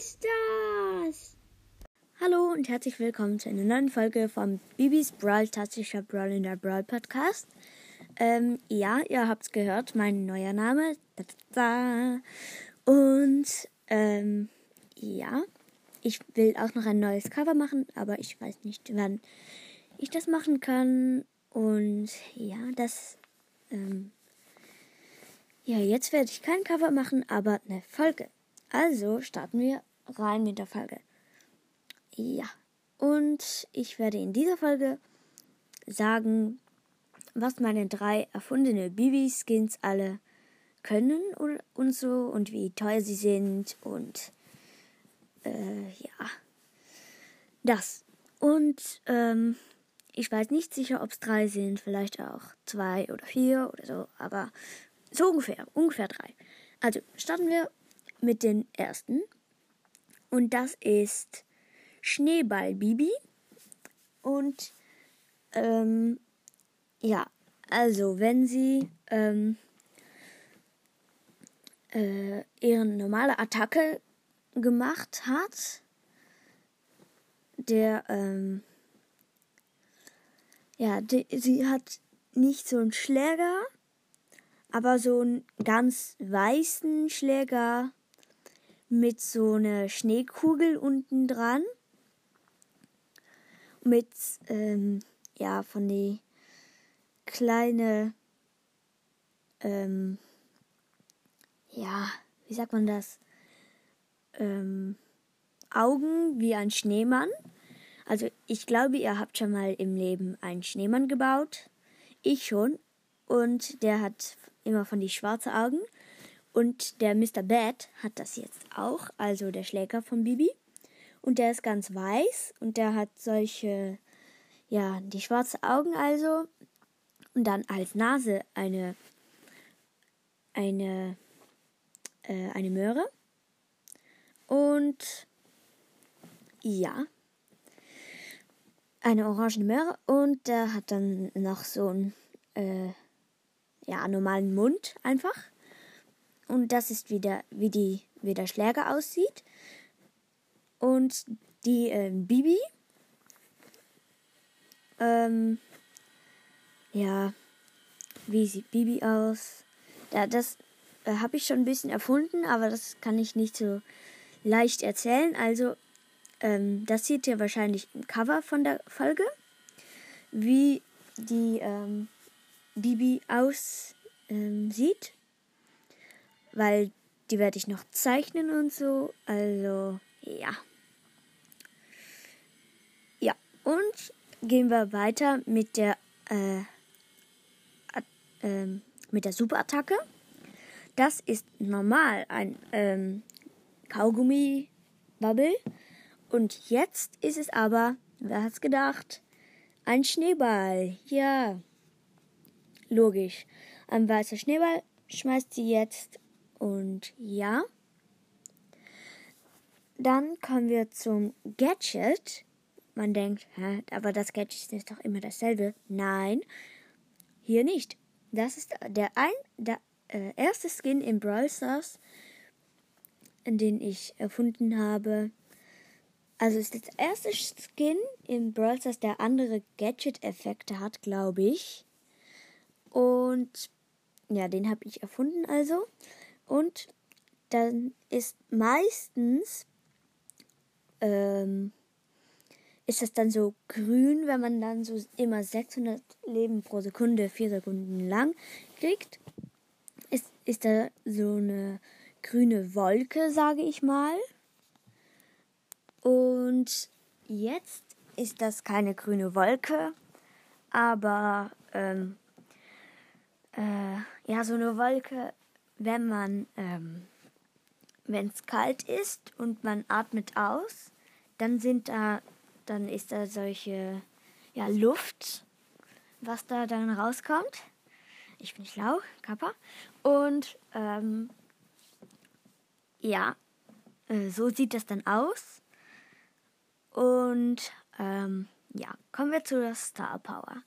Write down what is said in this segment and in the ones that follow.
ist das? Hallo und herzlich willkommen zu einer neuen Folge vom Bibis Brawl Tastischer Brawl in der Brawl Podcast. Ähm, ja, ihr habt's gehört, mein neuer Name. Und ähm, ja, ich will auch noch ein neues Cover machen, aber ich weiß nicht, wann ich das machen kann. Und ja, das ähm, ja, jetzt werde ich kein Cover machen, aber eine Folge. Also starten wir rein mit der Folge. Ja, und ich werde in dieser Folge sagen, was meine drei erfundene Bibi-Skins alle können und so und wie teuer sie sind und äh, ja, das. Und ähm, ich weiß nicht sicher, ob es drei sind, vielleicht auch zwei oder vier oder so, aber so ungefähr, ungefähr drei. Also starten wir mit den ersten. Und das ist Schneeball Bibi. Und ähm, ja, also wenn sie ähm, äh, ihre normale Attacke gemacht hat, der ähm, ja, die, sie hat nicht so einen Schläger, aber so einen ganz weißen Schläger mit so einer Schneekugel unten dran. Mit, ähm, ja, von die kleine, ähm, ja, wie sagt man das? Ähm, Augen wie ein Schneemann. Also ich glaube, ihr habt schon mal im Leben einen Schneemann gebaut. Ich schon. Und der hat immer von die schwarzen Augen. Und der Mr. Bad hat das jetzt auch, also der Schläger von Bibi. Und der ist ganz weiß und der hat solche, ja, die schwarzen Augen also. Und dann als Nase eine, eine, äh, eine Möhre. Und ja, eine orangene Möhre. Und der hat dann noch so einen, äh, ja, normalen Mund einfach. Und das ist wieder, wie, die, wie der Schläger aussieht. Und die äh, Bibi. Ähm, ja, wie sieht Bibi aus? Ja, das äh, habe ich schon ein bisschen erfunden, aber das kann ich nicht so leicht erzählen. Also, ähm, das seht ihr wahrscheinlich im Cover von der Folge, wie die ähm, Bibi aussieht, ähm, weil die werde ich noch zeichnen und so. Also, ja. Ja, und gehen wir weiter mit der äh, äh, mit der Superattacke. Das ist normal ein ähm, Kaugummi-Bubble. Und jetzt ist es aber, wer hat's gedacht, ein Schneeball. Ja, logisch. Ein weißer Schneeball schmeißt sie jetzt und ja. Dann kommen wir zum Gadget. Man denkt, hä, aber das Gadget ist doch immer dasselbe. Nein, hier nicht. Das ist der ein, der äh, erste Skin im Brawl Stars, den ich erfunden habe. Also ist der erste Skin im Brawl Stars, der andere Gadget-Effekte hat, glaube ich. Und ja, den habe ich erfunden also. Und dann ist meistens ähm, ist das dann so grün, wenn man dann so immer 600 Leben pro Sekunde, vier Sekunden lang kriegt. Ist, ist da so eine grüne Wolke, sage ich mal. Und jetzt ist das keine grüne Wolke, aber ähm, äh, ja, so eine Wolke, wenn man, ähm, wenn es kalt ist und man atmet aus, dann sind da, dann ist da solche, ja, Luft, was da dann rauskommt. Ich bin schlau, Kappa. Und, ähm, ja, äh, so sieht das dann aus. Und, ähm, ja, kommen wir zu der Star Power.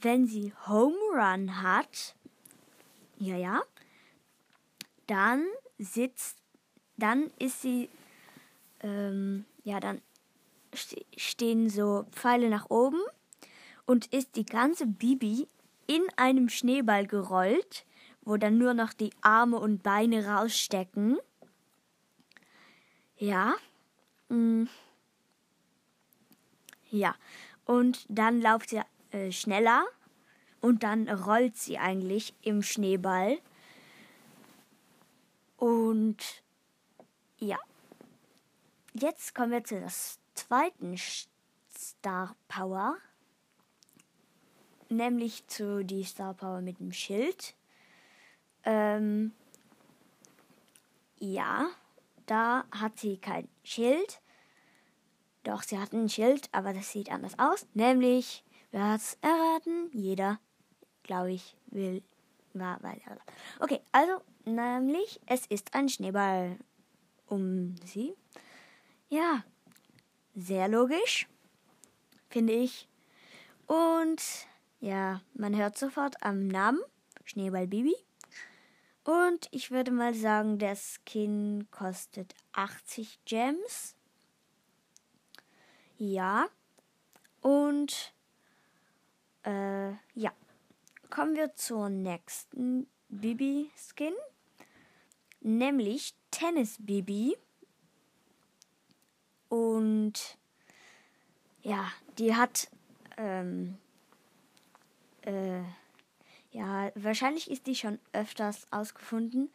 Wenn sie Home Run hat, ja, ja, dann sitzt, dann ist sie ähm, ja, dann stehen so Pfeile nach oben und ist die ganze Bibi in einem Schneeball gerollt, wo dann nur noch die Arme und Beine rausstecken. Ja. Mm. Ja. Und dann läuft sie äh, schneller und dann rollt sie eigentlich im Schneeball. Und ja. Jetzt kommen wir zu der zweiten Star Power. Nämlich zu die Star Power mit dem Schild. Ähm, ja, da hat sie kein Schild. Doch, sie hat ein Schild, aber das sieht anders aus. Nämlich, wer hat's erraten? Jeder, glaube ich, will. Okay, also, nämlich, es ist ein Schneeball um sie. Ja, sehr logisch, finde ich. Und ja, man hört sofort am Namen Schneeball Bibi. Und ich würde mal sagen, der Skin kostet 80 Gems. Ja. Und äh, ja. Kommen wir zur nächsten Bibi-Skin. Nämlich Tennis Bibi. Und ja, die hat ähm, äh, ja, wahrscheinlich ist die schon öfters ausgefunden,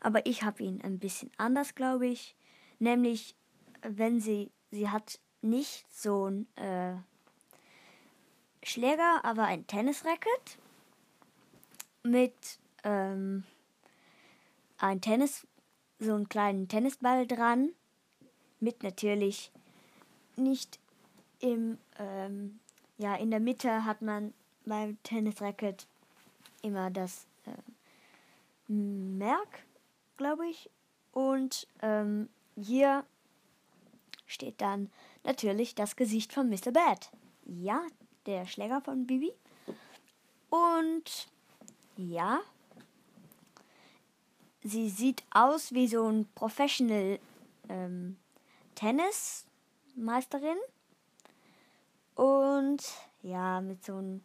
aber ich habe ihn ein bisschen anders, glaube ich. Nämlich, wenn sie, sie hat nicht so ein äh, Schläger, aber ein Tennisracket mit ähm, ein Tennis, so einen kleinen Tennisball dran, mit natürlich nicht im, ähm, ja, in der Mitte hat man beim Tennisracket immer das äh, Merk, glaube ich. Und ähm, hier steht dann natürlich das Gesicht von Mr. Bad. Ja, der Schläger von Bibi. Und ja, sie sieht aus wie so ein Professional ähm, Tennismeisterin. Und ja, mit so einem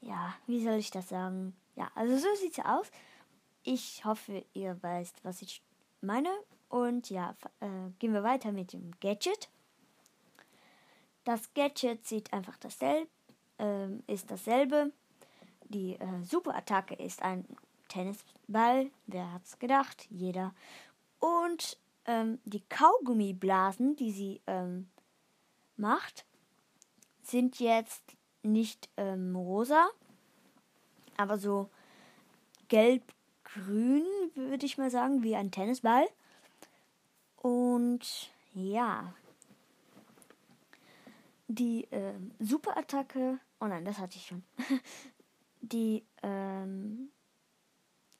ja, wie soll ich das sagen? Ja, also so sieht sie aus. Ich hoffe, ihr weißt, was ich meine. Und ja, äh, gehen wir weiter mit dem Gadget. Das Gadget sieht einfach dasselbe, äh, ist dasselbe. Die äh, Superattacke ist ein Tennisball. Wer hat's gedacht? Jeder. Und ähm, die Kaugummiblasen, die sie ähm, macht, sind jetzt nicht ähm, rosa, aber so gelb-grün, würde ich mal sagen, wie ein Tennisball. Und ja, die äh, Superattacke, oh nein, das hatte ich schon. die, ähm,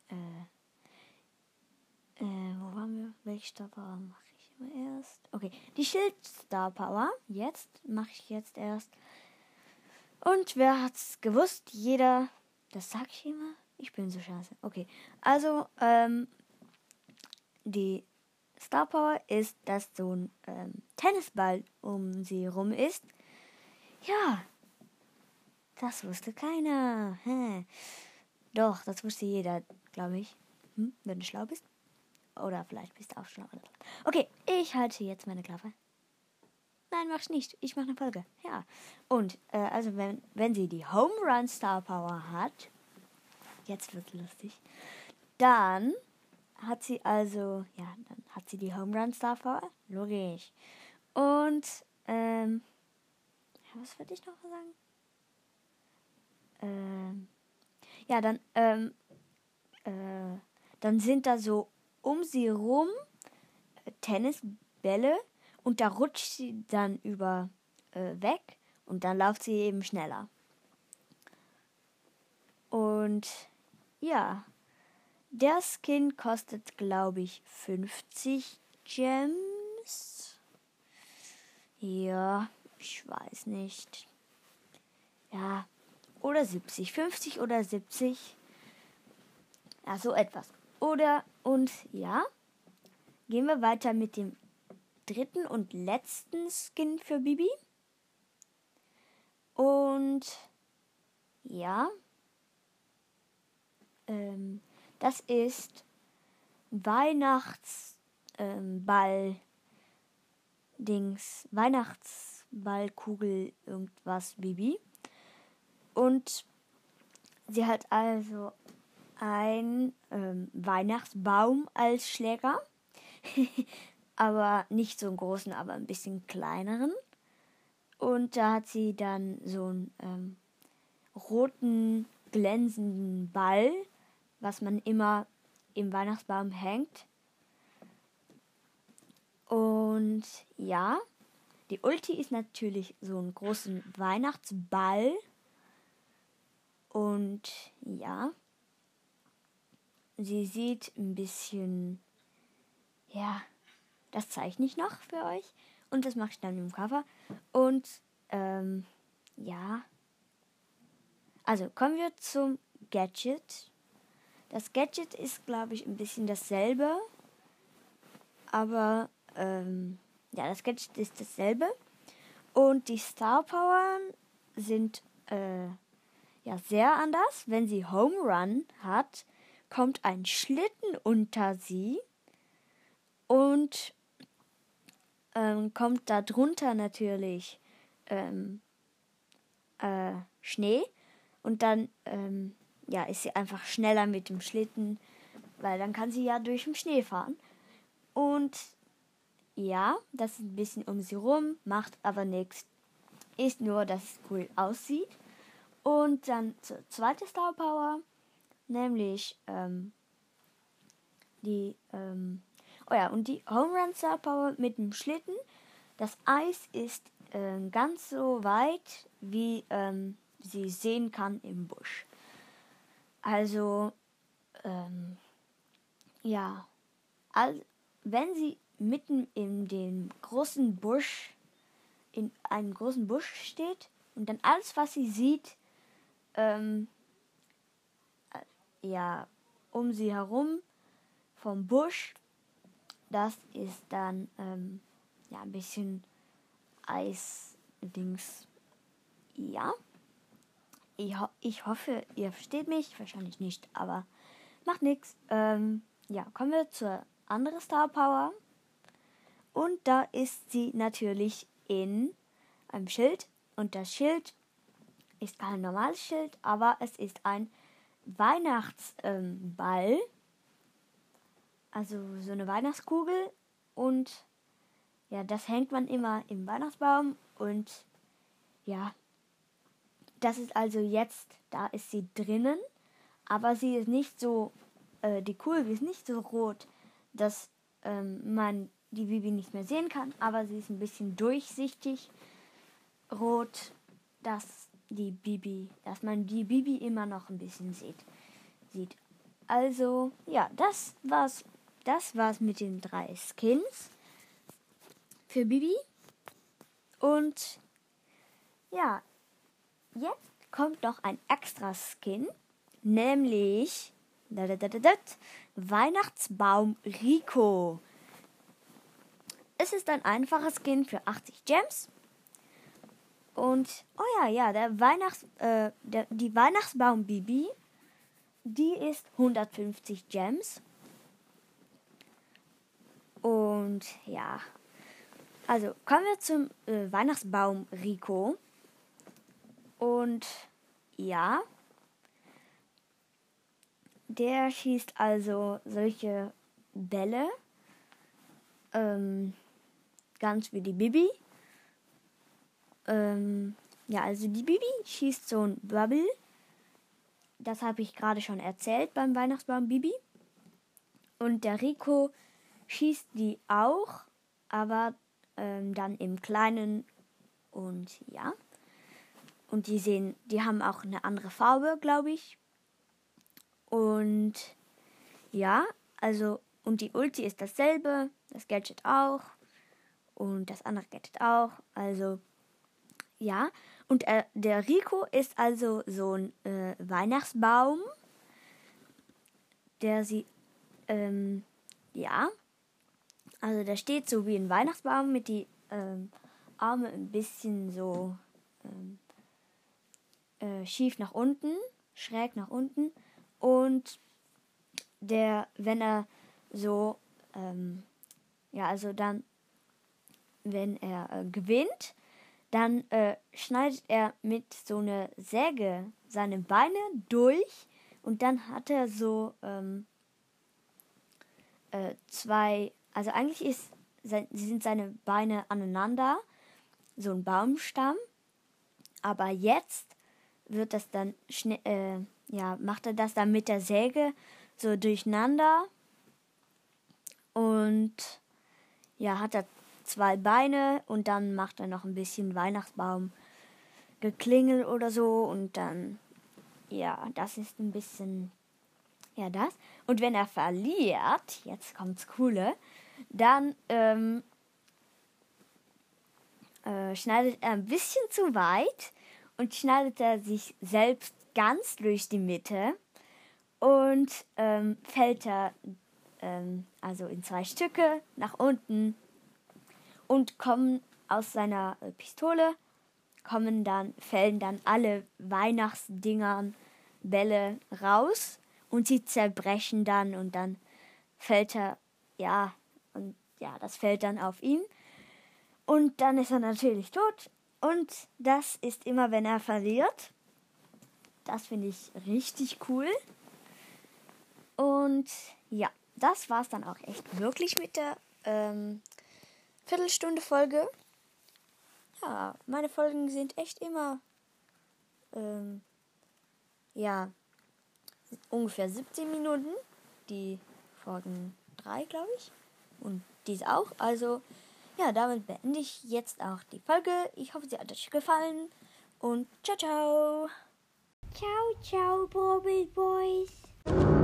äh, äh, wo waren wir? Welche Star Power mache ich immer erst? Okay, die Schild Star Power, jetzt mache ich jetzt erst. Und wer hat's gewusst? Jeder. Das sag ich immer. Ich bin so scheiße. Okay. Also, ähm, die Star Power ist, dass so ein ähm, Tennisball um sie rum ist. Ja. Das wusste keiner. Hä. Doch, das wusste jeder, glaube ich. Hm? Wenn du schlau bist. Oder vielleicht bist du auch schlau. Okay, ich halte jetzt meine Klappe. Nein, mach's nicht. Ich mache eine Folge. Ja. Und, äh, also, wenn, wenn sie die Home Run Star Power hat, jetzt wird's lustig, dann hat sie also, ja, dann hat sie die Home Run Star Power. Logisch. Und, ähm, was würde ich noch sagen? Ähm, ja, dann, ähm, äh, dann sind da so um sie rum äh, Tennisbälle und da rutscht sie dann über äh, weg und dann läuft sie eben schneller. Und ja, der Skin kostet, glaube ich, 50 Gems. Ja, ich weiß nicht. Ja, oder 70. 50 oder 70. Ja, so etwas. Oder, und ja, gehen wir weiter mit dem dritten und letzten Skin für Bibi. Und ja, ähm, das ist Weihnachtsball ähm, Dings, Weihnachtsballkugel irgendwas Bibi. Und sie hat also ein ähm, Weihnachtsbaum als Schläger. aber nicht so einen großen, aber ein bisschen kleineren. Und da hat sie dann so einen ähm, roten, glänzenden Ball, was man immer im Weihnachtsbaum hängt. Und ja, die Ulti ist natürlich so einen großen Weihnachtsball. Und ja, sie sieht ein bisschen, ja, das zeichne ich noch für euch. Und das mache ich dann im Cover. Und ähm, ja. Also kommen wir zum Gadget. Das Gadget ist, glaube ich, ein bisschen dasselbe. Aber ähm, ja, das Gadget ist dasselbe. Und die Star Power sind äh, ja sehr anders. Wenn sie Home Run hat, kommt ein Schlitten unter sie. Und ähm, kommt da drunter natürlich ähm, äh, Schnee und dann ähm, ja, ist sie einfach schneller mit dem Schlitten, weil dann kann sie ja durch den Schnee fahren. Und ja, das ist ein bisschen um sie rum, macht aber nichts. Ist nur, dass es cool aussieht. Und dann zur zweiten Star Power, nämlich ähm, die ähm, Oh ja, und die Home Run Star Power mit dem Schlitten. Das Eis ist äh, ganz so weit, wie ähm, sie sehen kann im Busch. Also, ähm, ja, also, wenn sie mitten in dem großen Busch, in einem großen Busch steht und dann alles, was sie sieht, ähm, äh, ja, um sie herum vom Busch das ist dann ähm, ja ein bisschen Eisdings. Ja. Ich, ho ich hoffe, ihr versteht mich. Wahrscheinlich nicht, aber macht nichts. Ähm, ja, kommen wir zur anderen Star Power. Und da ist sie natürlich in einem Schild. Und das Schild ist kein normales Schild, aber es ist ein Weihnachtsball. Ähm, also so eine Weihnachtskugel und ja, das hängt man immer im Weihnachtsbaum und ja, das ist also jetzt, da ist sie drinnen, aber sie ist nicht so, äh, die Kugel ist nicht so rot, dass ähm, man die Bibi nicht mehr sehen kann, aber sie ist ein bisschen durchsichtig rot, dass die Bibi, dass man die Bibi immer noch ein bisschen sieht. sieht. Also, ja, das war's das war's mit den drei Skins für Bibi. Und ja, jetzt kommt noch ein extra Skin, nämlich Weihnachtsbaum Rico. Es ist ein einfacher Skin für 80 Gems. Und, oh ja, ja, der Weihnachts, äh, der, die Weihnachtsbaum Bibi, die ist 150 Gems. Und ja, also kommen wir zum äh, Weihnachtsbaum Rico. Und ja, der schießt also solche Bälle, ähm, ganz wie die Bibi. Ähm, ja, also die Bibi schießt so ein Bubble. Das habe ich gerade schon erzählt beim Weihnachtsbaum Bibi. Und der Rico schießt die auch, aber ähm, dann im Kleinen und ja. Und die sehen, die haben auch eine andere Farbe, glaube ich. Und ja, also, und die Ulti ist dasselbe, das Gadget auch. Und das andere Gadget auch. Also, ja. Und äh, der Rico ist also so ein äh, Weihnachtsbaum, der sie, ähm, ja, Also der steht so wie ein Weihnachtsbaum mit die ähm, Arme ein bisschen so ähm, äh, schief nach unten, schräg nach unten. Und der, wenn er so, ähm, ja, also dann, wenn er äh, gewinnt, dann äh, schneidet er mit so einer Säge seine Beine durch und dann hat er so ähm, äh, zwei, also eigentlich ist, sind seine Beine aneinander, so ein Baumstamm, aber jetzt wird das dann schnell, äh, ja, macht er das dann mit der Säge so durcheinander und ja, hat er zwei Beine und dann macht er noch ein bisschen Weihnachtsbaum geklingel oder so und dann ja, das ist ein bisschen ja das. Und wenn er verliert, jetzt kommt's coole, dann ähm, äh, schneidet er ein bisschen zu weit und schneidet er sich selbst ganz durch die Mitte und ähm, fällt er ähm, also in zwei Stücke nach unten und kommen aus seiner äh, Pistole kommen dann fällen dann alle Weihnachtsdingern Bälle raus und sie zerbrechen dann und dann fällt er ja und ja das fällt dann auf ihn. Und dann ist er natürlich tot und das ist immer wenn er verliert. Das finde ich richtig cool. Und ja das war es dann auch echt wirklich mit der ähm, Viertelstunde Folge. Ja, meine Folgen sind echt immer, ähm, ja, ungefähr 17 Minuten. Die Folgen 3, glaube ich. Und dies auch. Also, ja, damit beende ich jetzt auch die Folge. Ich hoffe, sie hat euch gefallen. Und ciao, ciao. Ciao, ciao, Bobble Boys.